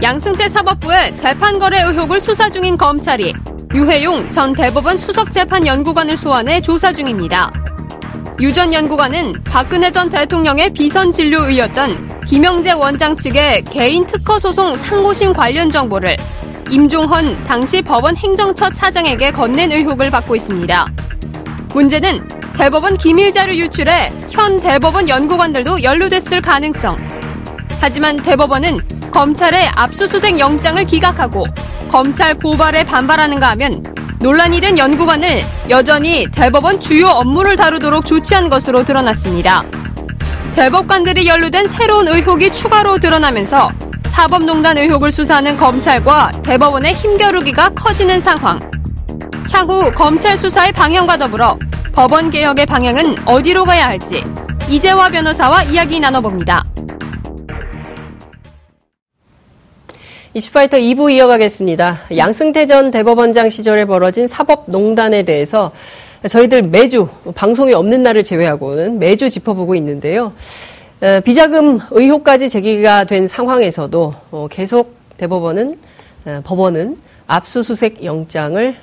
양승태 사법부의 재판거래 의혹을 수사 중인 검찰이 유해용 전 대법원 수석재판연구관을 소환해 조사 중입니다. 유 전 연구관은 박근혜 전 대통령의 비선 진료의였던 김영재 원장 측의 개인 특허 소송 상고심 관련 정보를 임종헌 당시 법원 행정처 차장에게 건넨 의혹을 받고 있습니다. 문제는 대법원 기밀 자료 유출에 현 대법원 연구관들도 연루됐을 가능성. 하지만 대법원은 검찰의 압수수색 영장을 기각하고 검찰 고발에 반발하는가 하면 논란이 된 연구관을 여전히 대법원 주요 업무를 다루도록 조치한 것으로 드러났습니다. 대법관들이 연루된 새로운 의혹이 추가로 드러나면서 사법농단 의혹을 수사하는 검찰과 대법원의 힘겨루기가 커지는 상황. 향후 검찰 수사의 방향과 더불어 법원 개혁의 방향은 어디로 가야 할지 이재화 변호사와 이야기 나눠봅니다. 이슈파이터 2부 이어가겠습니다. 양승태 전 대법원장 시절에 벌어진 사법농단에 대해서 저희들 매주 방송이 없는 날을 제외하고는 매주 짚어보고 있는데요. 비자금 의혹까지 제기가 된 상황에서도 어, 계속 대법원은 법원은 압수수색 영장을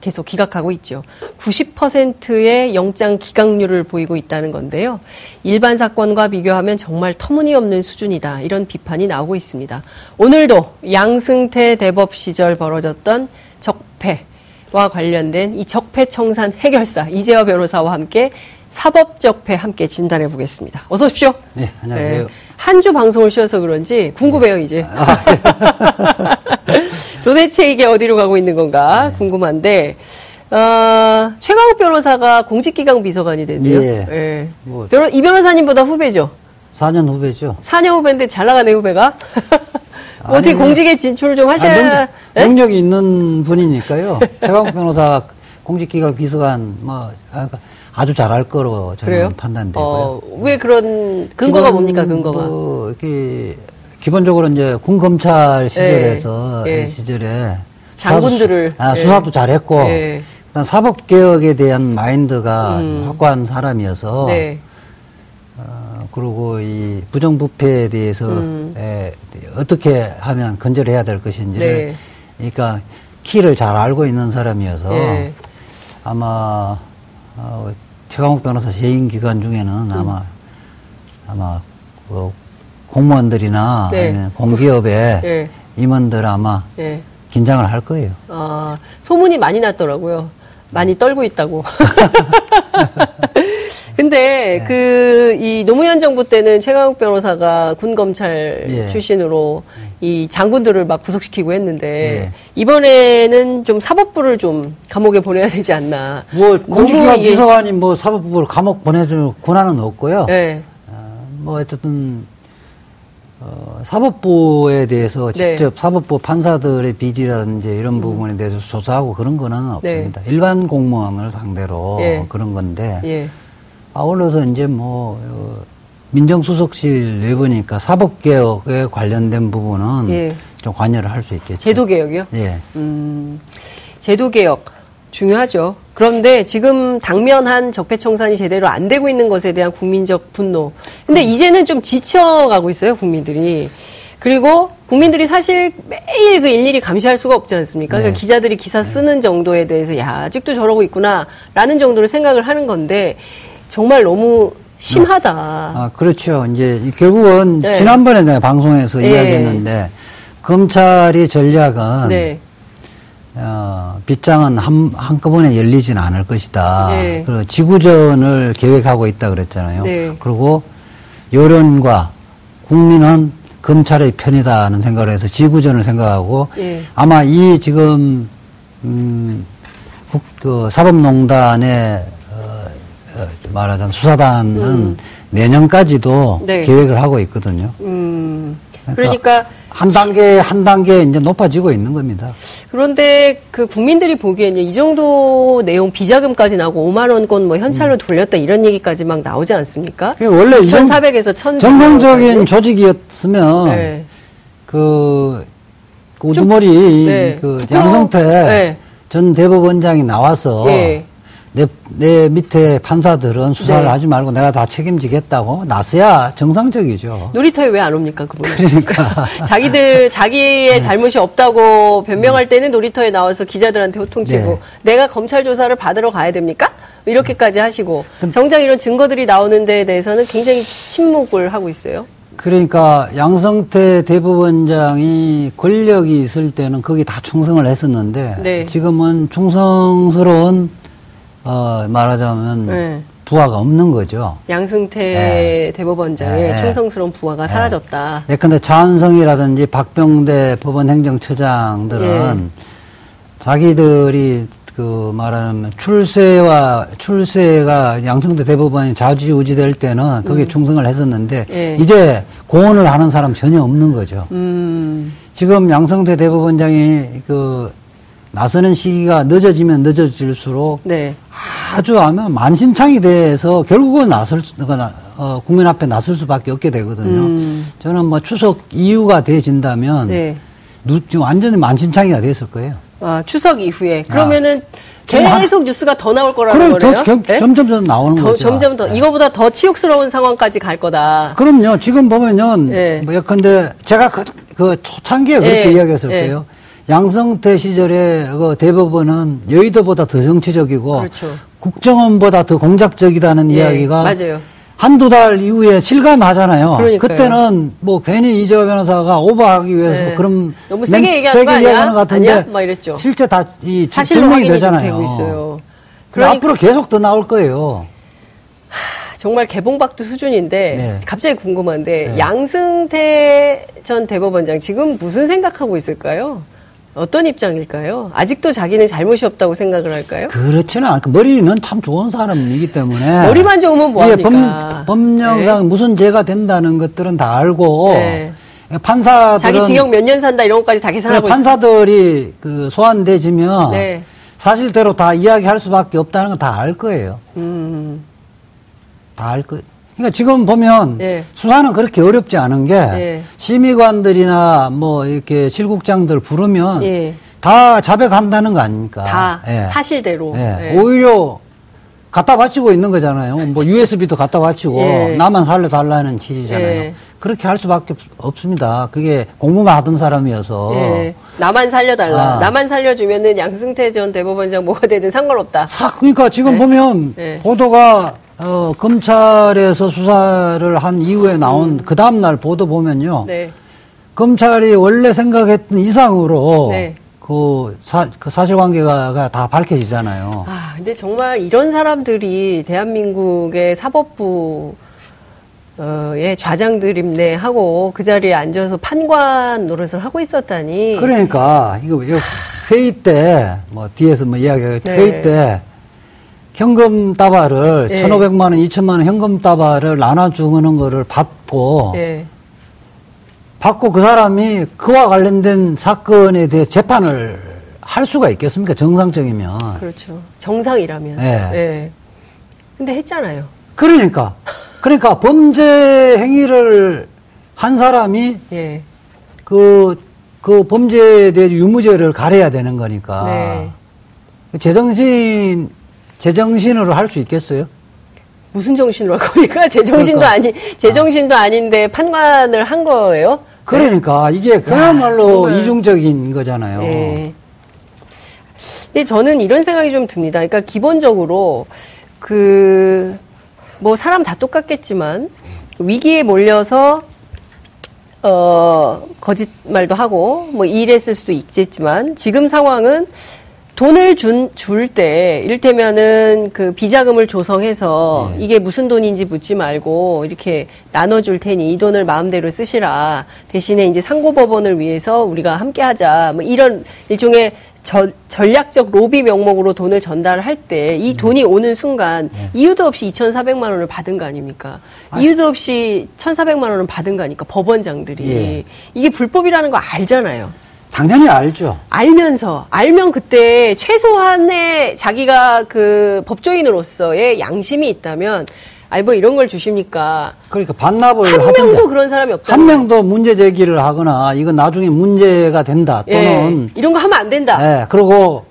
계속 기각하고 있죠. 90%의 영장 기각률을 보이고 있다는 건데요. 일반 사건과 비교하면 정말 터무니없는 수준이다. 이런 비판이 나오고 있습니다. 오늘도 양승태 대법 시절 벌어졌던 적폐와 관련된 이 적폐 청산 해결사 이재화 변호사와 함께 사법적폐 함께 진단해 보겠습니다. 어서 오십시오. 네, 안녕하세요. 네, 한주 방송을 쉬어서 그런지 궁금해요, 이제. 아, 네. 도대체 이게 어디로 가고 있는 건가 네. 궁금한데, 어, 최강욱 변호사가 공직기강 비서관이 됐네요. 예. 예. 뭐, 변호, 이 변호사님보다 후배죠? 4년 후배죠. 4년 후배인데 잘 나가네, 후배가. 아니, 어떻게 뭐, 공직에 진출을 좀 하셔야. 아, 능력, 이 있는 분이니까요. 최강욱 변호사 공직기강 비서관, 뭐, 아, 아주 잘할 거로 저는? 판단되고요. 어, 왜 그런 근거가 뭡니까 근거가? 뭐 이렇게 기본적으로 이제 군 검찰 시절에서 예, 예. 시절에 장군들을 수사, 아, 예. 수사도 잘했고 예. 일단 사법 개혁에 대한 마인드가 음. 확고한 사람이어서 네. 어, 그리고 이 부정부패에 대해서 음. 에, 어떻게 하면 건절해야 될 것인지를 네. 그러니까 키를 잘 알고 있는 사람이어서 예. 아마 어, 최강욱 변호사 재임 기간 중에는 음. 아마 아마 그 공무원들이나 네. 공기업의 네. 임원들 아마 네. 긴장을 할 거예요. 아 소문이 많이 났더라고요. 많이 떨고 있다고. 근데 네. 그이 노무현 정부 때는 최강욱 변호사가 군 검찰 예. 출신으로 이 장군들을 막 구속시키고 했는데 예. 이번에는 좀 사법부를 좀 감옥에 보내야 되지 않나. 뭐 공직기관 비서관이 뭐 사법부를 감옥 보내줄 권한은 없고요. 네. 어, 뭐 어쨌든 어, 사법부에 대해서 네. 직접 네. 사법부 판사들의 비리라든지 이런 음. 부분에 대해서 조사하고 그런 거는 네. 없습니다. 네. 일반 공무원을 상대로 예. 그런 건데 예. 아울러서 이제 뭐 어, 민정수석실 내부니까 사법개혁에 관련된 부분은 예. 좀 관여를 할 수 있겠죠. 제도개혁이요? 예. 음, 제도개혁 중요하죠. 그런데 지금 당면한 적폐청산이 제대로 안 되고 있는 것에 대한 국민적 분노. 근데 음. 이제는 좀 지쳐가고 있어요, 국민들이. 그리고 국민들이 사실 매일 그 일일이 감시할 수가 없지 않습니까? 그러니까 네. 그러니까 기자들이 기사 쓰는 정도에 대해서 야, 아직도 저러고 있구나라는 정도로 생각을 하는 건데 정말 너무 심하다. 아, 그렇죠. 이제 결국은 네. 지난번에 내가 방송에서 네. 이야기했는데 검찰의 전략은 네. 어, 빗장은 한, 한꺼번에 열리지는 않을 것이다. 네. 그리고 지구전을 계획하고 있다 그랬잖아요. 네. 그리고 여론과 국민은 검찰의 편이다는 생각을 해서 지구전을 생각하고 네. 아마 이 지금 음, 국, 그 사법농단의 어, 말하자면 수사단은 음. 내년까지도 네. 계획을 하고 있거든요. 음. 그러니까, 그러니까, 한 단계 한 단계 이제 높아지고 있는 겁니다. 그런데 그 국민들이 보기에는 이 정도 내용 비자금까지 나오고 5만 원권 뭐 현찰로 음. 돌렸다 이런 얘기까지 막 나오지 않습니까? 원래 2,400에서 1,000 정상적인 조직이었으면 네. 그 우두머리 네. 그 양성태 네. 전 대법원장이 나와서 네. 내, 내 밑에 판사들은 수사를 네. 하지 말고 내가 다 책임지겠다고 나서야 정상적이죠. 놀이터에 왜 안 옵니까, 그분? 그러니까. 자기들, 자기의 네. 잘못이 없다고 변명할 때는 놀이터에 나와서 기자들한테 호통치고, 네. 내가 검찰 조사를 받으러 가야 됩니까? 이렇게까지 하시고, 정작 이런 증거들이 나오는 데에 대해서는 굉장히 침묵을 하고 있어요. 그러니까 양성태 대법원장이 권력이 있을 때는 거기 다 충성을 했었는데, 네. 지금은 충성스러운 어, 말하자면 네. 부하가 없는 거죠. 양승태 네. 대법원장의 네. 충성스러운 부하가 네. 사라졌다. 예컨대 차은성이라든지 박병대 법원 행정처장들은 예. 자기들이 그 말하자면 출세와 출세가 양승태 대법원이 좌지우지될 때는 거기에 음. 충성을 했었는데 예. 이제 고언을 하는 사람 전혀 없는 거죠. 음. 지금 양승태 대법원장이 그 나서는 시기가 늦어지면 늦어질수록 네. 아주 아마 만신창이 돼서 결국은 나설 어, 국민 앞에 나설 수밖에 없게 되거든요. 음. 저는 뭐 추석 이후가 돼진다면 네. 누, 완전히 만신창이가 됐을 거예요. 아, 추석 이후에 그러면은 아. 계속 뉴스가 더 나올 거라는 거예요? 더, 네? 점점 더 나오는 더, 거죠. 점점 더 네. 이거보다 더 치욕스러운 상황까지 갈 거다. 그럼요. 지금 보면요. 네. 뭐 예컨대 제가 그, 그 초창기에 그렇게 네. 이야기했을 네. 거예요. 양성태 시절에 그 대법원은 여의도보다 더 정치적이고 그렇죠. 국정원보다 더 공작적이다는 예, 이야기가 맞아요. 한두 달 이후에 실감하잖아요. 그러니까요. 그때는 뭐 괜히 이재호 변호사가 오버하기 위해서 네. 그럼 너무 세게 얘기하는 세게 얘기하는 것 같은데. 실제 다 이 증명이 되잖아요. 그러니까 앞으로 계속 더 나올 거예요. 정말 개봉박두 수준인데 네. 갑자기 궁금한데 네. 양승태 전 대법원장 지금 무슨 생각하고 있을까요? 어떤 입장일까요? 아직도 자기는 잘못이 없다고 생각을 할까요? 그렇지는 않고 머리는 참 좋은 사람이기 때문에 머리만 좋으면 뭐합니까? 법, 령상 네. 무슨 죄가 된다는 것들은 다 알고 네. 판사들 자기 징역 몇 년 산다 이런 것까지 다 계산하고 판사들이 그 소환되지면 네. 사실대로 다 이야기할 수밖에 없다는 건 다 알 거예요. 음. 다알 거. 그러니까 지금 보면 네. 수사는 그렇게 어렵지 않은 게 네. 심의관들이나 뭐 이렇게 실국장들 부르면 네. 다 자백한다는 거 아닙니까? 다 예. 사실대로. 예. 오히려 갖다 바치고 있는 거잖아요. 뭐 USB도 갖다 바치고 예. 나만 살려달라는 취지잖아요. 예. 그렇게 할 수밖에 없 습니다. 그게 공부만 하던 사람이어서. 예. 나만 살려달라. 아. 나만 살려주면은 양승태 전 대법원장 뭐가 되든 상관없다. 사, 그러니까 지금 네. 보면 네. 보도가 어, 검찰에서 수사를 한 이후에 나온 음. 그 다음날 보도 보면요. 네. 검찰이 원래 생각했던 이상으로 네. 그, 사, 그 사실관계가 다 밝혀지잖아요. 아, 근데 정말 이런 사람들이 대한민국의 사법부 의 좌장들임네 하고 그 자리에 앉아서 판관 노릇을 하고 있었다니. 그러니까 이거 회의 때 뭐 뒤에서 뭐 이야기가 네. 회의 때 현금 따발을 네. 1,500만 원, 2천만 원 현금 따발을 나눠 주는 거를 받고 네. 받고 그 사람이 그와 관련된 사건에 대해 재판을 할 수가 있겠습니까? 정상적이면. 그렇죠. 정상이라면. 네. 네. 근데 했잖아요. 그러니까. 그러니까 범죄 행위를 한 사람이 예. 그, 그 범죄에 대해 유무죄를 가려야 되는 거니까. 네. 제정신 제정신으로 할 수 있겠어요? 무슨 정신으로 할 겁니까? 제정신도 그러니까. 아니, 제정신도 아. 닌데 판관을 한 거예요? 그러니까 이게 그야말로 야, 이중적인 거잖아요. 네. 근데 저는 이런 생각이 좀 듭니다. 그러니까 기본적으로 그 뭐 사람 다 똑같겠지만 위기에 몰려서 어 거짓말도 하고 뭐 일했을 수도 있겠지만 지금 상황은 돈을 준, 줄 때, 이를테면은 그 비자금을 조성해서 네. 이게 무슨 돈인지 묻지 말고 이렇게 나눠줄 테니 이 돈을 마음대로 쓰시라. 대신에 이제 상고법원을 위해서 우리가 함께 하자. 뭐 이런 일종의 저, 전략적 로비 명목으로 돈을 전달할 때이 음. 돈이 오는 순간 네. 이유도 없이 2,400만 원을 받은 거 아닙니까? 아 이유도 없이 1,400만 원을 받은 거 아니까 법원장들이. 예. 이게 불법이라는 거 알잖아요. 당연히 알죠. 알면서 알면 그때 최소한의 자기가 그 법조인으로서의 양심이 있다면 아니 뭐 이런 걸 주십니까? 그러니까 반납을 한 하든지, 명도 그런 사람이 없다. 한 명도 문제 제기를 하거나 이건 나중에 문제가 된다 또는 예, 이런 거 하면 안 된다. 예, 그리고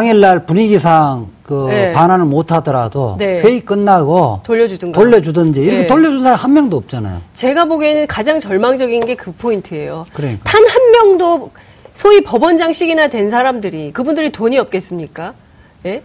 당일날 분위기상 그 네. 반환을 못 하더라도 네. 회의 끝나고 돌려주든가 돌려주든지 이렇게 네. 돌려준 사람 한 명도 없잖아요. 제가 보기에는 가장 절망적인 게 그 포인트예요. 그러니까. 단 한 명도 소위 법원장식이나 된 사람들이 그분들이 돈이 없겠습니까? 예?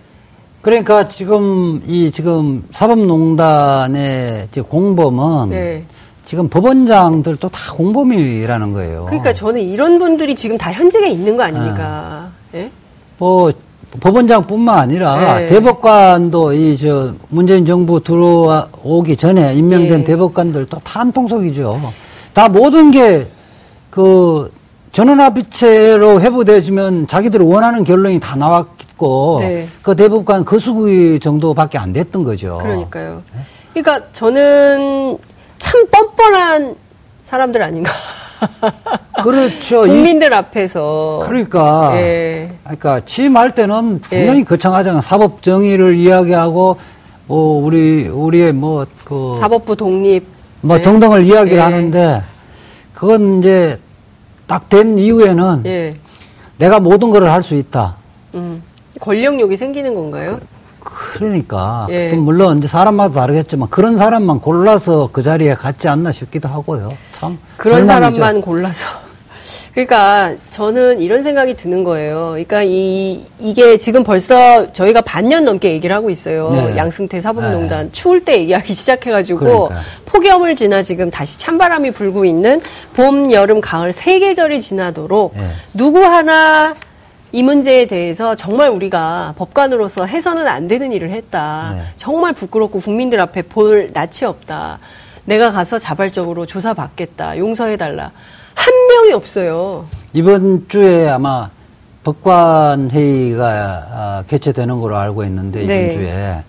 그러니까 지금 이 지금 사법농단의 공범은 네. 지금 법원장들도 다 공범이라는 거예요. 그러니까 저는 이런 분들이 지금 다 현직에 있는 거 아닙니까? 네. 예? 뭐 법원장뿐만 아니라 네. 대법관도 이 저 문재인 정부 들어오기 전에 임명된 네. 대법관들도 다 한통속이죠. 다 모든 게 그 전원합의체로 회부돼지면 자기들 원하는 결론이 다 나왔고 네. 그 대법관 거수구이 정도밖에 안 됐던 거죠. 그러니까요. 그러니까 저는 참 뻔뻔한 사람들 아닌가. 그렇죠. 국민들 앞에서. 그러니까. 예. 그러니까 취임할 때는 굉장히 예. 거창하잖아. 사법 정의를 이야기하고 뭐 우리 우리의 뭐 그 사법부 독립 뭐 예. 등등을 이야기를 예. 하는데 그건 이제 딱 된 이후에는 예. 내가 모든 것을 할수 있다. 음. 권력욕이 생기는 건가요? 그러니까 예. 물론 이제 사람마다 다르겠지만 그런 사람만 골라서 그 자리에 갔지 않나 싶기도 하고요. 참 그런 절망이죠. 사람만 골라서. 그러니까 저는 이런 생각이 드는 거예요. 그러니까 이 이게 지금 벌써 저희가 반년 넘게 얘기를 하고 있어요. 네. 양승태 사법농단 네. 추울 때 얘기하기 시작해가지고 그러니까. 폭염을 지나 지금 다시 찬바람이 불고 있는 봄, 여름, 가을 세 계절이 지나도록 네. 누구 하나 이 문제에 대해서 정말 우리가 법관으로서 해서는 안 되는 일을 했다. 네. 정말 부끄럽고 국민들 앞에 볼 낯이 없다. 내가 가서 자발적으로 조사받겠다. 용서해달라. 한 명이 없어요. 이번 주에 아마 법관 회의가 아, 개최되는 걸로 알고 있는데 이번 네. 주에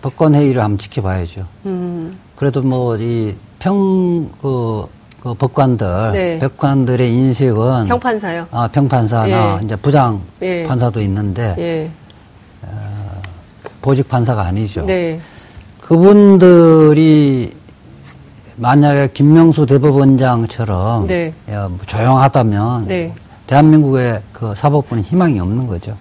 법관 회의를 한번 지켜봐야죠. 음. 그래도 뭐 이 평 그 그 법관들, 네. 법관들의 인식은 평판사요. 아, 평판사나 예. 이제 부장 예. 판사도 있는데 예. 어, 보직 판사가 아니죠. 네. 그분들이 만약에 김명수 대법원장처럼 네. 뭐 조용하다면 네. 대한민국의 그 사법부는 희망이 없는 거죠.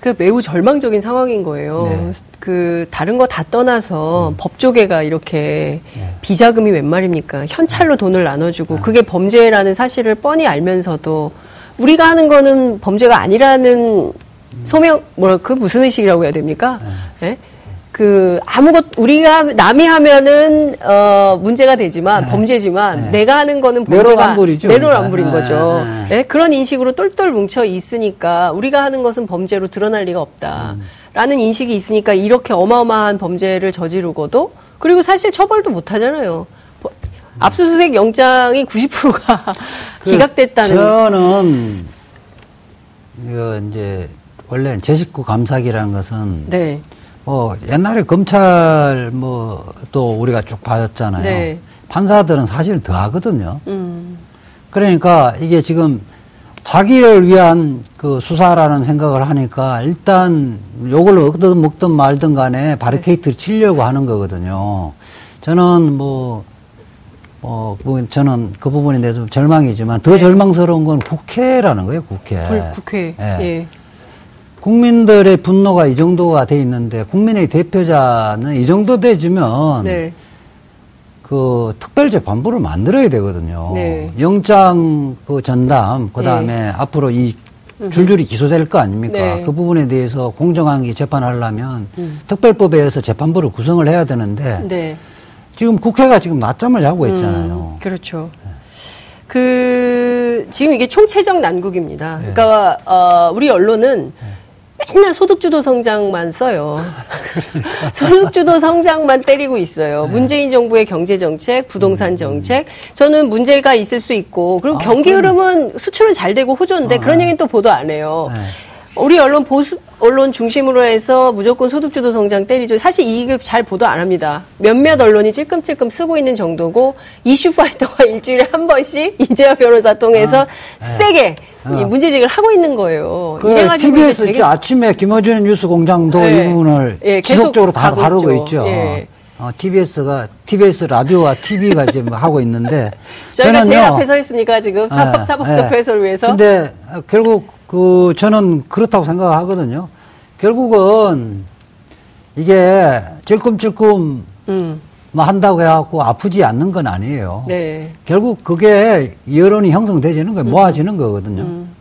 그 매우 절망적인 상황인 거예요. 네. 그 다른 거 다 떠나서 음. 법조계가 이렇게 네. 비자금이 웬 말입니까? 현찰로 돈을 나눠주고 네. 그게 범죄라는 사실을 뻔히 알면서도 우리가 하는 거는 범죄가 아니라는 음. 소명 뭐라 그 무슨 의식이라고 해야 됩니까? 네? 네? 그 아무것 우리가 남이 하면은 어 문제가 되지만 네. 범죄지만 네. 내가 하는 거는 범죄가 내로남불이죠. 내로남불인 네. 거죠. 네. 네. 그런 인식으로 똘똘 뭉쳐 있으니까 우리가 하는 것은 범죄로 드러날 리가 없다라는 음. 인식이 있으니까 이렇게 어마어마한 범죄를 저지르고도 그리고 사실 처벌도 못 하잖아요. 압수수색 영장이 90%가 그 기각됐다는. 저는 이거 이제 원래 제 식구 감사기라는 것은 네. 뭐 옛날에 검찰 뭐 또 우리가 쭉 봐줬잖아요. 네. 판사들은 사실 더 하거든요. 음. 그러니까 이게 지금 자기를 위한 그 수사라는 생각을 하니까 일단 요걸 얻든 먹든 말든 간에 바리케이트를 치려고 하는 거거든요. 저는 뭐, 뭐, 저는 그 부분에 대해서 절망이지만 더 네. 절망스러운 건 국회라는 거예요, 국회. 국회. 예. 예. 국민들의 분노가 이 정도가 돼 있는데 국민의 대표자는 이 정도 돼주면 네. 그 특별재판부를 만들어야 되거든요. 네. 영장 그 전담 그 다음에 네. 앞으로 이 줄줄이 기소될 거 아닙니까? 네. 그 부분에 대해서 공정하게 재판하려면 음. 특별법에 의해서 재판부를 구성을 해야 되는데 네. 지금 국회가 지금 낮잠을 자고 음, 있잖아요. 음, 그렇죠. 그 지금 이게 총체적 난국입니다. 네. 그러니까 어, 우리 언론은 네. 맨날 소득주도 성장만 써요. 그러니까. 소득주도 성장만 때리고 있어요. 네. 문재인 정부의 경제 정책, 부동산 음. 정책. 저는 문제가 있을 수 있고, 그리고 아, 경기 흐름은 수출은 잘 되고 호조인데 아, 그런 얘기는 또 보도 안 해요. 네. 우리 언론 보수 언론 중심으로 해서 무조건 소득주도 성장 때리죠. 사실 이게 잘 보도 안 합니다. 몇몇 언론이 찔끔찔끔 쓰고 있는 정도고 이슈 파이터가 일주일에 한 번씩 이재화 변호사 통해서 아, 네. 세게 어. 문제제기를 하고 있는 거예요. 그 이래가지고 TBS 되게... 아침에 김어준의 뉴스공장도 네. 이 부분을 네, 지속적으로 다 다루고 있죠. 있죠. 예. 어, TBS가 TBS 라디오와 TV가 지금 하고 있는데 저희가 제일 앞에 서 있습니까 지금 사법, 네, 사법적 네. 해소를 위해서. 근데 결국 그 저는 그렇다고 생각하거든요. 결국은 이게 찔끔찔끔 음. 뭐 한다고 해갖고 아프지 않는 건 아니에요. 네. 결국 그게 여론이 형성되지는 거, 모아지는 거거든요. 음.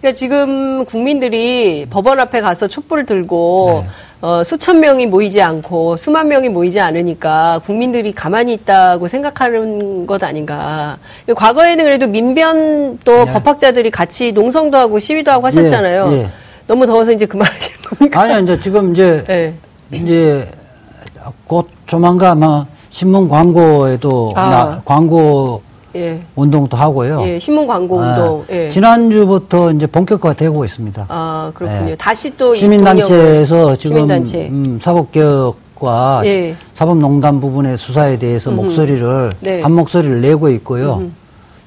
그러니까 지금 국민들이 법원 앞에 가서 촛불을 들고 네. 어, 수천 명이 모이지 않고 수만 명이 모이지 않으니까 국민들이 가만히 있다고 생각하는 것 아닌가. 과거에는 그래도 민변 또 네. 법학자들이 같이 농성도 하고 시위도 하고 하셨잖아요. 예, 예. 너무 더워서 이제 그만하시는 겁니까? 아니요, 이제 지금 이제 네. 이제 곧 조만간 뭐 신문 광고에도 아. 나, 광고 예. 운동도 하고요. 예, 신문 광고 아, 운동. 예. 지난주부터 이제 본격화되고 있습니다. 아, 그렇군요. 예. 다시 또 시민단체에서 지금 시민단체. 음, 사법개혁과 예. 사법농단 부분의 수사에 대해서 음흠. 목소리를 네. 한 목소리를 내고 있고요. 음흠.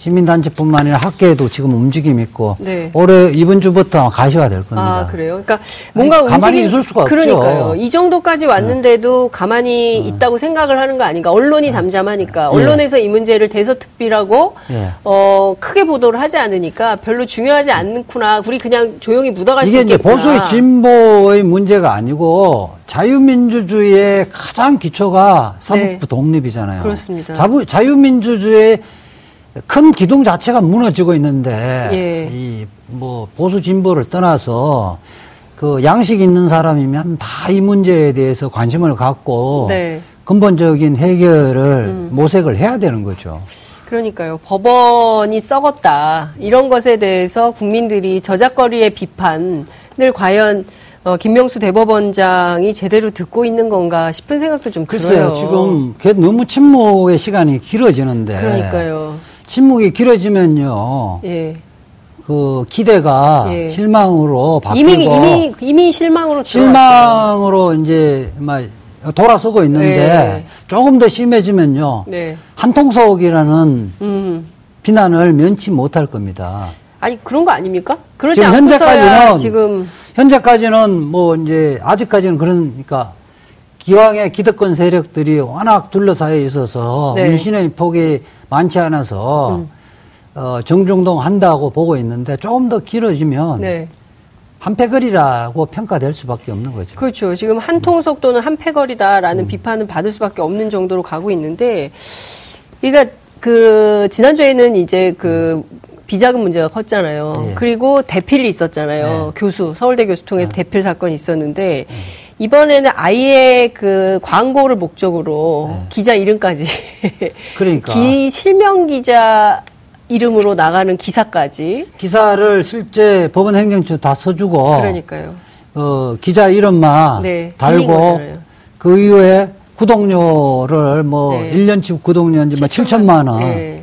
시민단체뿐만 아니라 학계에도 지금 움직임이 있고 네. 올해 이번 주부터 가시가 될 겁니다. 아 그래요? 그러니까 뭔가 아니, 가만히 움직임, 있을 수가 그러니까요. 없죠. 이 정도까지 왔는데도 네. 가만히 네. 있다고 생각을 하는 거 아닌가? 언론이 네. 잠잠하니까 예. 언론에서 이 문제를 대서특필하고 예. 어 크게 보도를 하지 않으니까 별로 중요하지 않구나. 우리 그냥 조용히 묻어갈 수 있겠구나. 이게 보수의 진보의 문제가 아니고 자유민주주의의 가장 기초가 사법부 네. 독립이잖아요. 그렇습니다. 자부, 자유민주주의 큰 기둥 자체가 무너지고 있는데 예. 이뭐 보수 진보를 떠나서 그 양식 있는 사람이면 다 이 문제에 대해서 관심을 갖고 네. 근본적인 해결을 음. 모색을 해야 되는 거죠. 그러니까요. 법원이 썩었다. 이런 것에 대해서 국민들이 저작거리의 비판을 과연 어, 김명수 대법원장이 제대로 듣고 있는 건가 싶은 생각도 좀 글쎄요, 들어요. 지금 너무 침묵의 시간이 길어지는데. 그러니까요. 침묵이 길어지면요. 예. 그 기대가 예. 실망으로 바뀌고 이미 이미 이미 실망으로 실망으로 이제 막 돌아서고 있는데 네. 조금 더 심해지면요 네. 한통속이라는 음. 비난을 면치 못할 겁니다. 아니 그런 거 아닙니까? 그러지 지금 현재까지는 지금 현재까지는 뭐 이제 아직까지는 그러니까 기왕의 기득권 세력들이 워낙 둘러싸여 있어서 네. 민신의 폭이 많지 않아서 음. 어, 정중동 한다고 보고 있는데 조금 더 길어지면 네. 한패거리라고 평가될 수밖에 없는 거죠. 그렇죠. 지금 한 통속 도는 한패거리다라는 음. 비판을 받을 수밖에 없는 정도로 가고 있는데, 그러니까 그 지난주에는 이제 그 비자금 문제가 컸잖아요. 네. 그리고 대필이 있었잖아요. 네. 교수 서울대 교수 통해서 네. 대필 사건이 있었는데. 음. 이번에는 아예 그 광고를 목적으로 네. 기자 이름까지. 그러니까. 기, 실명 기자 이름으로 나가는 기사까지. 기사를 실제 법원 행정처 다 써주고. 그러니까요. 어, 기자 이름만 네, 달고 그 이후에 구독료를 뭐 네. 1년치 구독료인지 뭐 7천만 원. 네.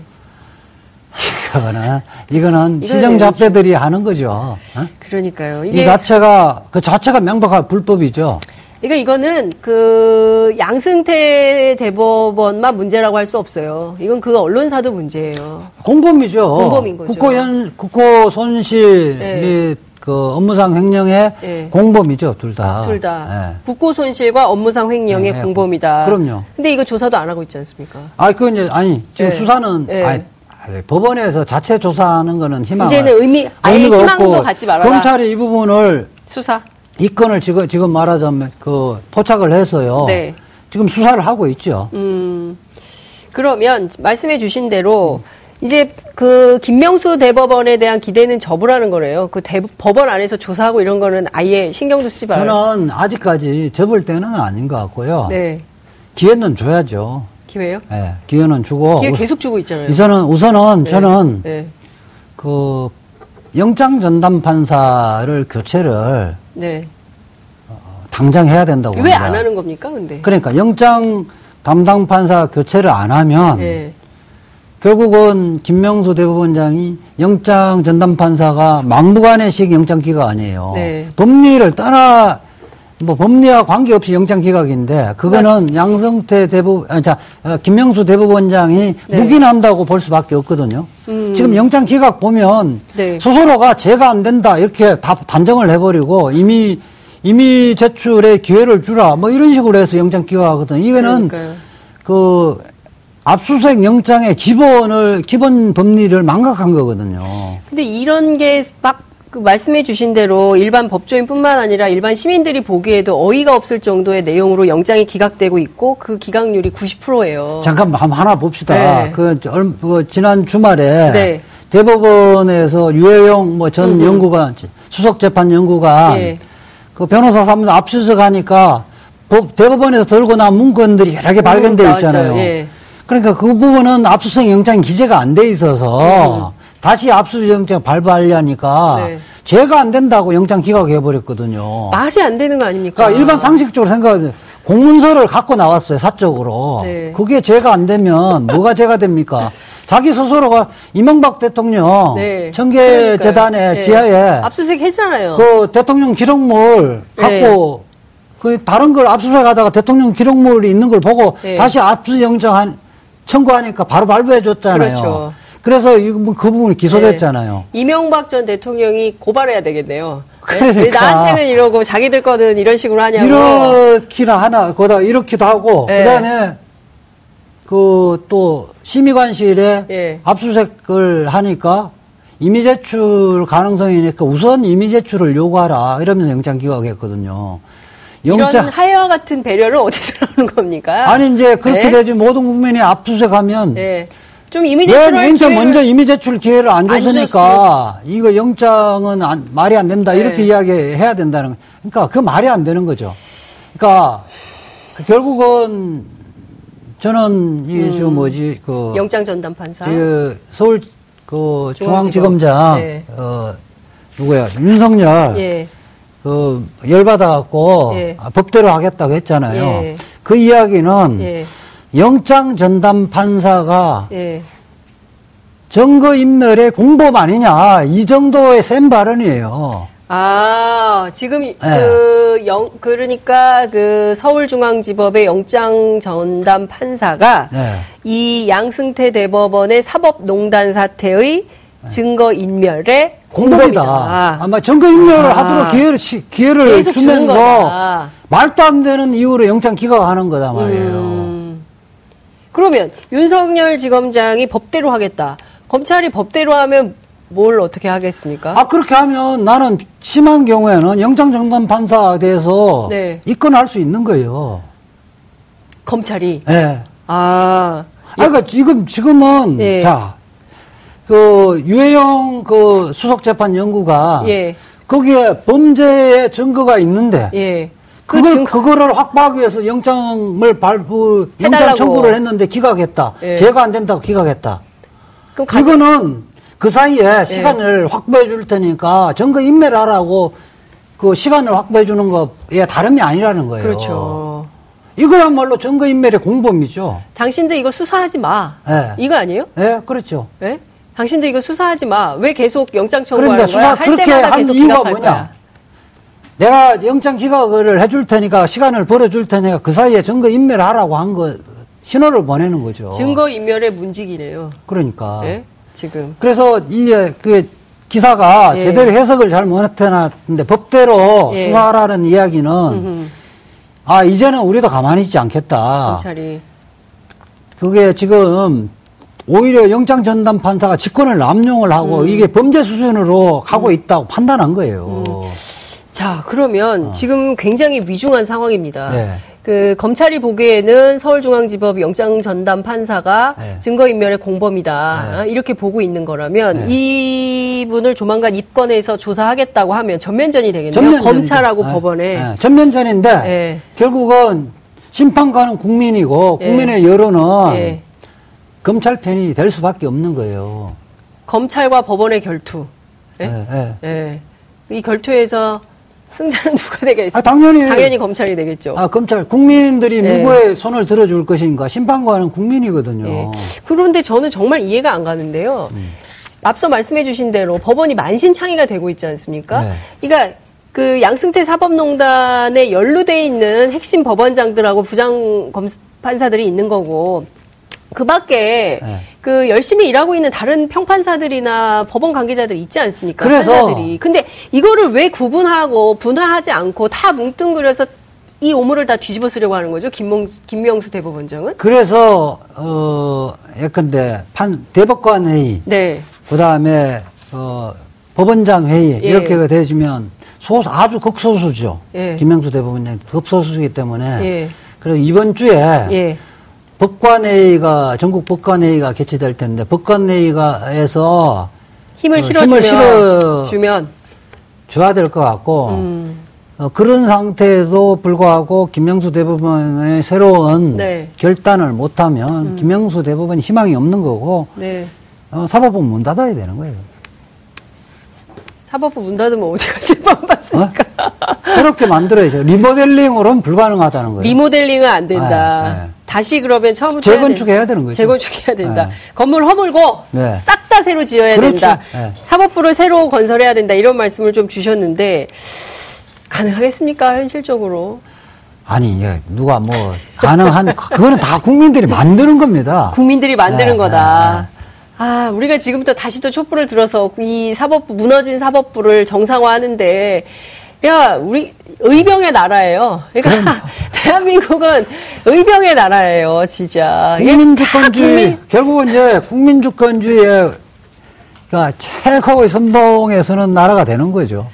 이거는 이거는 시정 잡배들이 하는 거죠. 어? 그러니까요. 이 자체가 그 자체가 명백한 불법이죠. 그러니까 이거는 그 양승태 대법원만 문제라고 할 수 없어요. 이건 그 언론사도 문제예요. 공범이죠. 공범인 거죠. 국고현 국고 손실 네. 및그 업무상 횡령의 네. 공범이죠, 둘 다. 둘 다. 네. 국고 손실과 업무상 횡령의 네. 공범이다. 그럼요. 근데 이거 조사도 안 하고 있지 않습니까? 아, 그건 이제 아니 지금 네. 수사는 네. 아니, 법원에서 자체 조사하는 거는 희망 이제는 의미 아예 희망도 없고, 갖지 말아라. 검찰이 이 부분을 수사 이 건을 지금 지금 말하자면 그 포착을 해서요. 네. 지금 수사를 하고 있죠. 음. 그러면 말씀해 주신 대로 음. 이제 그 김명수 대법원에 대한 기대는 접으라는 거래요. 그 대, 법원 안에서 조사하고 이런 거는 아예 신경도 쓰지 말아요. 저는 아직까지 접을 때는 아닌 것 같고요. 네. 기회는 줘야죠. 기회요? 네, 기회는 주고. 기회 계속 주고 있잖아요. 우선은, 우선은 네. 저는 네. 그 영장 전담 판사를 교체를 네. 어, 당장 해야 된다고 왜 안 하는 겁니까, 근데? 그러니까 영장 담당 판사 교체를 안 하면 네. 결국은 김명수 대법원장이 영장 전담 판사가 막무가내식 영장 기각 아니에요. 네. 법리를 따라 뭐 법리와 관계없이 영장 기각인데 그거는 네. 양성태 대법 아, 자 어, 김명수 대법원장이 네. 묵인한다고 볼 수밖에 없거든요. 음. 지금 영장 기각 보면 네. 스스로가 죄가 안 된다 이렇게 다 단정을 해버리고 이미 이미 제출의 기회를 주라 뭐 이런 식으로 해서 영장 기각하거든. 이거는 그러니까요. 그 압수수색 영장의 기본을 기본 법리를 망각한 거거든요. 근데 이런 게 막 그 말씀해 주신 대로 일반 법조인뿐만 아니라 일반 시민들이 보기에도 어이가 없을 정도의 내용으로 영장이 기각되고 있고 그 기각률이 90%예요. 잠깐 하나 봅시다. 네. 그, 그, 지난 주말에 네. 대법원에서 유해용 뭐 전 연구관 수석 재판 연구관 네. 그 변호사 사무소 압수수색 하니까 대법원에서 들고 나온 문건들이 여러 개 발견돼 있잖아요. 예. 그러니까 그 부분은 압수수색 영장이 기재가 안 돼 있어서 음. 다시 압수영장 발부하려니까 네. 죄가 안 된다고 영장 기각해 버렸거든요. 말이 안 되는 거 아닙니까? 그러니까 일반 상식적으로 생각하면 공문서를 갖고 나왔어요 사적으로. 네. 그게 죄가 안 되면 뭐가 죄가 됩니까? 자기 스스로가 이명박 대통령 네. 청계 재단의 네. 지하에 압수수색 했잖아요. 그 대통령 기록물 네. 갖고 그 다른 걸 압수수색 하다가 대통령 기록물이 있는 걸 보고 네. 다시 압수영장 청구하니까 바로 발부해 줬잖아요. 그렇죠. 그래서 뭐그 부분이 기소됐잖아요. 네. 이명박 전 대통령이 고발해야 되겠네요. 그러니까. 왜 나한테는 이러고 자기들 거는 이런 식으로 하냐고. 이렇기나 하나, 거다 이렇기도 하고, 네. 그 다음에 그 또 심의관실에 네. 압수수색을 하니까 이미 제출 가능성이니까 우선 이미 제출을 요구하라 이러면서 영장 기각했거든요. 영장 이런 하야와 같은 배려를 어디서 나오는 겁니까? 아니 이제 그렇게 네? 되지 모든 국민이 압수수색하면 네. 좀 이미 제출을 왜 기회를... 먼저 이미 제출 기회를 안 줬으니까 안 이거 영장은 안, 말이 안 된다 네. 이렇게 이야기해야 된다는 그러니까 그 말이 안 되는 거죠. 그러니까 그 결국은 저는 이저 음. 뭐지 그 영장 전담 판사 그 서울 그 중앙지검장 네. 어 누구야 윤석열 예. 그 열받아 갖고 예. 법대로 하겠다고 했잖아요. 예. 그 이야기는 예. 영장 전담 판사가 예. 증거 인멸의 공범 아니냐 이 정도의 센 발언이에요. 아 지금 네. 그 영, 그러니까 그 서울중앙지법의 영장 전담 판사가 네. 이 양승태 대법원의 사법농단 사태의 네. 증거 인멸의 공범이다. 공범이다. 아마 증거 인멸을 아. 하도록 기회를 기회를 주면서 말도 안 되는 이유로 영장 기각하는 거다 말이에요. 음. 그러면 윤석열 지검장이 법대로 하겠다. 검찰이 법대로 하면 뭘 어떻게 하겠습니까? 아 그렇게 하면 나는 심한 경우에는 영장정단 판사에 대해서 네. 입건할 수 있는 거예요. 검찰이. 네. 아. 아 그러니까 지금 지금은 네. 자그 유해영 그 수석재판 연구가 예. 거기에 범죄의 증거가 있는데 예. 그 그걸, 증... 그거를 확보하기 위해서 영장을 발부, 영장 청구를 했는데 기각했다. 예. 제가 안 된다고 기각했다. 그럼 가... 이거는 그 사이에 예. 시간을 확보해 줄 테니까 증거 인멸하라고 그 시간을 확보해 주는 거에 다름이 아니라는 거예요. 그렇죠. 이거야말로 증거 인멸의 공범이죠. 당신들 이거 수사하지 마. 네. 이거 아니에요? 네, 그렇죠. 네? 당신들 이거 수사하지 마. 왜 계속 영장 청구하는 그러니까 거야? 수사 그렇게 한 이유가 뭐냐? 거야. 내가 영장 기각을 해줄 테니까 시간을 벌어줄 테니까 그 사이에 증거 인멸하라고 한 거 신호를 보내는 거죠. 증거 인멸의 문직이네요. 그러니까. 네? 지금. 그래서 이그 기사가 예. 제대로 해석을 잘 못해놨는데 법대로 예. 수사하라는 이야기는 음흠. 아 이제는 우리도 가만히 있지 않겠다. 검찰이. 그게 지금 오히려 영장 전담 판사가 직권을 남용을 하고 음. 이게 범죄 수준으로 가고 음. 있다고 판단한 거예요. 음. 자, 그러면 어. 지금 굉장히 위중한 상황입니다. 네. 그 검찰이 보기에는 서울중앙지법 영장 전담 판사가 네. 증거인멸의 공범이다 네. 어, 이렇게 보고 있는 거라면 네. 이분을 조만간 입건해서 조사하겠다고 하면 전면전이 되겠네요. 전면전이죠. 검찰하고 네. 법원에 네. 전면전인데 결국은 심판관은 국민이고 국민의 여론은 검찰 편이 될 수밖에 없는 거예요. 검찰과 법원의 결투. 예? 이 결투에서 승자는 누가 되겠죠? 아, 당연히. 당연히 검찰이 되겠죠. 아, 검찰. 국민들이 네. 누구의 손을 들어줄 것인가. 심판관은 국민이거든요. 네. 그런데 저는 정말 이해가 안 가는데요. 음. 앞서 말씀해 주신 대로 법원이 만신창이가 되고 있지 않습니까? 네. 그러니까 그 양승태 사법농단에 연루돼 있는 핵심 법원장들하고 부장 검 판사들이 있는 거고 그 밖에 네. 그 열심히 일하고 있는 다른 평판사들이나 법원 관계자들이 있지 않습니까? 그래서 판사들이. 근데 이거를 왜 구분하고 분화하지 않고 다 뭉뚱그려서 이 오물을 다 뒤집어 쓰려고 하는 거죠? 김명, 김명수 대법원장은? 그래서, 어, 예컨대, 판, 대법관의. 네. 그 다음에, 어, 법원장 회의 예. 이렇게 되지면 소수 아주 극소수죠. 예. 김명수 대법원장 극소수이기 때문에 예. 그래서 이번 주에 예. 법관회의가 전국 법관회의가 개최될 텐데 법관회의가에서 힘을 어, 실어주면 실어 주면 줘야 될 것 같고 음. 어, 그런 상태에도 불구하고 김명수 대법원의 새로운 네. 결단을 못하면 음. 김명수 대법원 희망이 없는 거고 네. 어, 사법부 문 닫아야 되는 거예요. 사법부 문 닫으면 어디 가실 뻔 봤으니까. 어? 새롭게 만들어야죠. 리모델링으로는 불가능하다는 거예요. 리모델링은 안 된다. 네, 네. 다시 그러면 처음부터 재건축해야 되는 거죠. 재건축해야 된다. 네. 건물 허물고 네. 싹다 새로 지어야 그렇죠. 된다. 네. 사법부를 새로 건설해야 된다. 이런 말씀을 좀 주셨는데 가능하겠습니까 현실적으로? 아니 이제 누가 뭐 가능한 그거는 다 국민들이 만드는 겁니다. 국민들이 만드는 네, 거다. 아, 우리가 지금부터 다시 또 촛불을 들어서 이 사법부, 무너진 사법부를 정상화하는데, 야, 우리 의병의 나라예요. 그러니까 대한민국은 의병의 나라예요, 진짜. 국민주권주의, 국민... 결국은 이제 국민주권주의의 그러니까 최고의 선봉에서는 나라가 되는 거죠.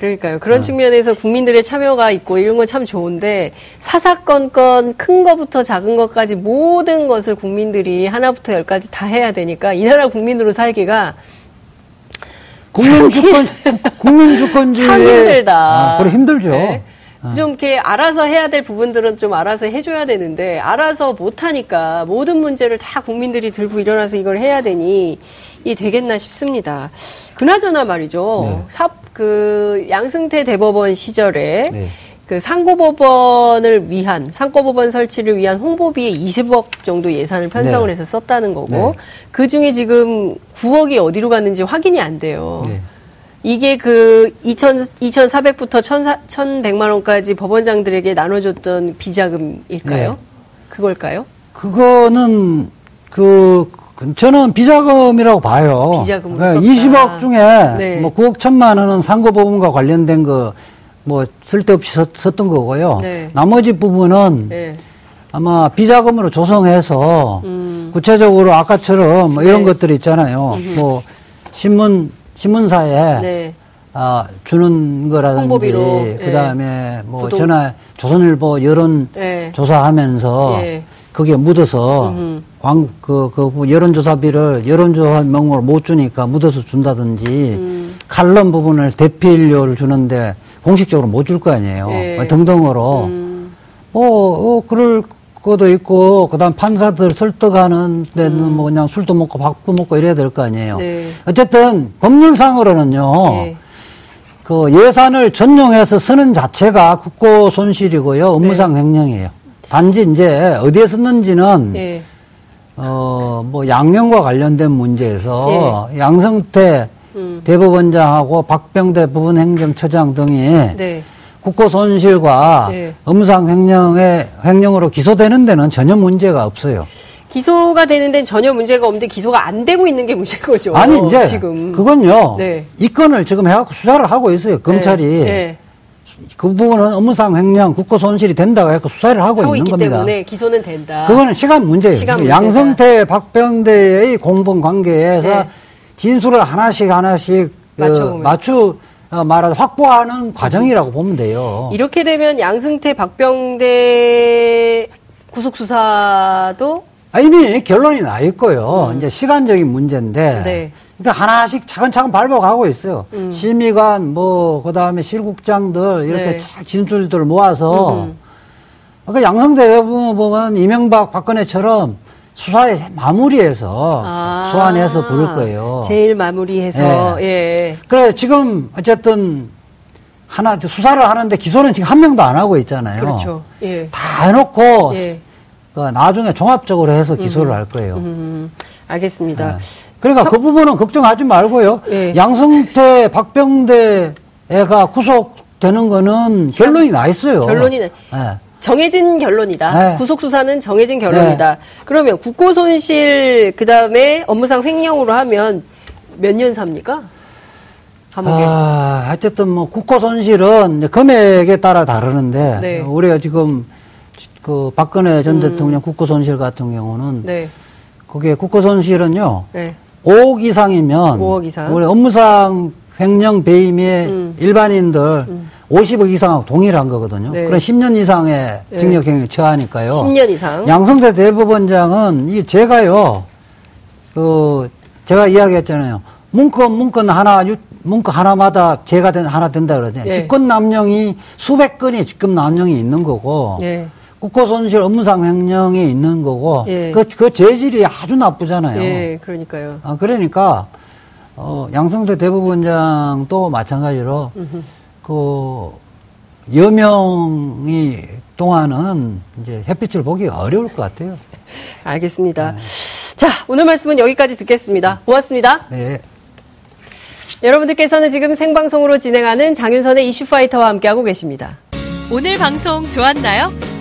그러니까요. 그런 어. 측면에서 국민들의 참여가 있고 이런 건 참 좋은데 사사건건 큰 거부터 작은 것까지 모든 것을 국민들이 하나부터 열까지 다 해야 되니까 이 나라 국민으로 살기가 국민 주권 국민 주권주의 참 힘들다. 아, 그래 힘들죠. 네. 아. 좀 이렇게 알아서 해야 될 부분들은 좀 알아서 해줘야 되는데 알아서 못하니까 모든 문제를 다 국민들이 들고 일어나서 이걸 해야 되니 이 되겠나 싶습니다. 그나저나 말이죠. 네. 사, 그 양승태 대법원 시절에 네. 그 상고법원을 위한 상고법원 설치를 위한 홍보비에 20억 정도 예산을 편성을 네. 해서 썼다는 거고 네. 그 중에 지금 9억이 어디로 갔는지 확인이 안 돼요. 네. 이게 그 2,000, 2,400부터 1,100만 원까지 법원장들에게 나눠줬던 비자금일까요? 네. 그걸까요? 그거는 그 저는 비자금이라고 봐요. 비자금 그러니까 20억 중에 네. 뭐 9억 천만 원은 상고법원과 관련된 거 뭐 쓸데없이 썼, 썼던 거고요. 네. 나머지 부분은 네. 아마 비자금으로 조성해서 음. 구체적으로 아까처럼 뭐 이런 네. 것들이 있잖아요. 음. 뭐 신문 신문사에 네. 아, 주는 거라든지 그다음에 예. 뭐 부동... 전화 조선일보 여론 예. 조사하면서 예. 거기에 묻어서 광, 그, 그 여론조사비를 여론조사 명목을 못 주니까 묻어서 준다든지 음. 칼럼 부분을 대필료를 주는데 공식적으로 못 줄 거 아니에요. 예. 등등으로 음. 뭐 어, 그럴 것도 있고 그다음 판사들 설득하는 데는 음. 뭐 그냥 술도 먹고 밥도 먹고 이래야 될 거 아니에요. 네. 어쨌든 법률상으로는요. 네. 그 예산을 전용해서 쓰는 자체가 국고 손실이고요. 업무상 네. 횡령이에요. 단지 이제 어디에 썼는지는 네. 어, 뭐 양령과 관련된 문제에서 네. 양성태 음. 대법원장하고 박병대 부분 행정처장 등이 네. 국고 손실과 네. 업무상 횡령의 횡령으로 기소되는 데는 전혀 문제가 없어요. 기소가 되는 데는 전혀 문제가 없는데 기소가 안 되고 있는 게 문제인 거죠. 아니 이제 지금 그건요. 네. 이 건을 지금 해갖고 수사를 하고 있어요. 검찰이. 그 부분은 업무상 횡령, 국고 손실이 된다고 해서 수사를 하고, 하고 있는 겁니다. 때문에 기소는 된다. 그거는 시간 문제예요. 시간 양성태, 박병대의 공범 관계에서 네. 진술을 하나씩 하나씩 그 맞추 어, 말하 확보하는 과정이라고 보면 돼요. 이렇게 되면 양승태, 박병대 구속 수사도 아, 이미 결론이 나 있고요. 음. 이제 시간적인 문제인데. 네. 그러니까 하나씩 차근차근 밟아가고 있어요. 음. 심의관, 뭐, 그 다음에 실국장들, 이렇게 네. 진술들을 모아서. 음. 그러니까 양성대 보면 이명박, 박근혜처럼 수사에 마무리해서 아. 소환해서 부를 거예요. 제일 마무리해서, 네. 예. 그래, 지금 어쨌든 하나, 수사를 하는데 기소는 지금 한 명도 안 하고 있잖아요. 그렇죠. 예. 다 해놓고. 예. 그 나중에 종합적으로 해서 기소를 음. 할 거예요. 음. 알겠습니다. 네. 그러니까 그 부분은 걱정하지 말고요. 예. 양성태, 박병대가 구속되는 거는 결론이 나 있어요. 결론이 나. 네. 정해진 결론이다. 네. 구속 수사는 정해진 결론이다. 네. 그러면 국고 손실 그다음에 업무상 횡령으로 하면 몇 년 삽니까? 감옥에. 아, 어쨌든 뭐 국고 손실은 금액에 따라 다르는데 네. 우리가 지금 그 박근혜 전 음. 대통령 국고 손실 같은 경우는 네. 그게 국고 손실은요. 네. 5억 이상이면 5억 이상. 우리 업무상 횡령 배임의 음. 일반인들 음. 50억 이상하고 동일한 거거든요. 네. 그럼 10년 이상의 네. 징역형을 처하니까요. 10년 이상. 양성태 대법원장은 이 제가요, 그 제가 이야기했잖아요. 문건 문건 하나 문건 하나마다 죄가 된 하나 된다 그러죠. 네. 직권 남용이 수백 건의 직권 남용이 있는 거고. 네. 국고손실 업무상 횡령이 있는 거고 예. 그, 그 재질이 아주 나쁘잖아요. 예, 그러니까요. 아, 그러니까 어, 양성태 대법원장도 마찬가지로 음흠. 그 여명이 동안은 이제 햇빛을 보기 어려울 것 같아요. 알겠습니다. 네. 자, 오늘 말씀은 여기까지 듣겠습니다. 고맙습니다. 네. 여러분들께서는 지금 생방송으로 진행하는 장윤선의 이슈파이터와 함께하고 계십니다. 오늘 방송 좋았나요?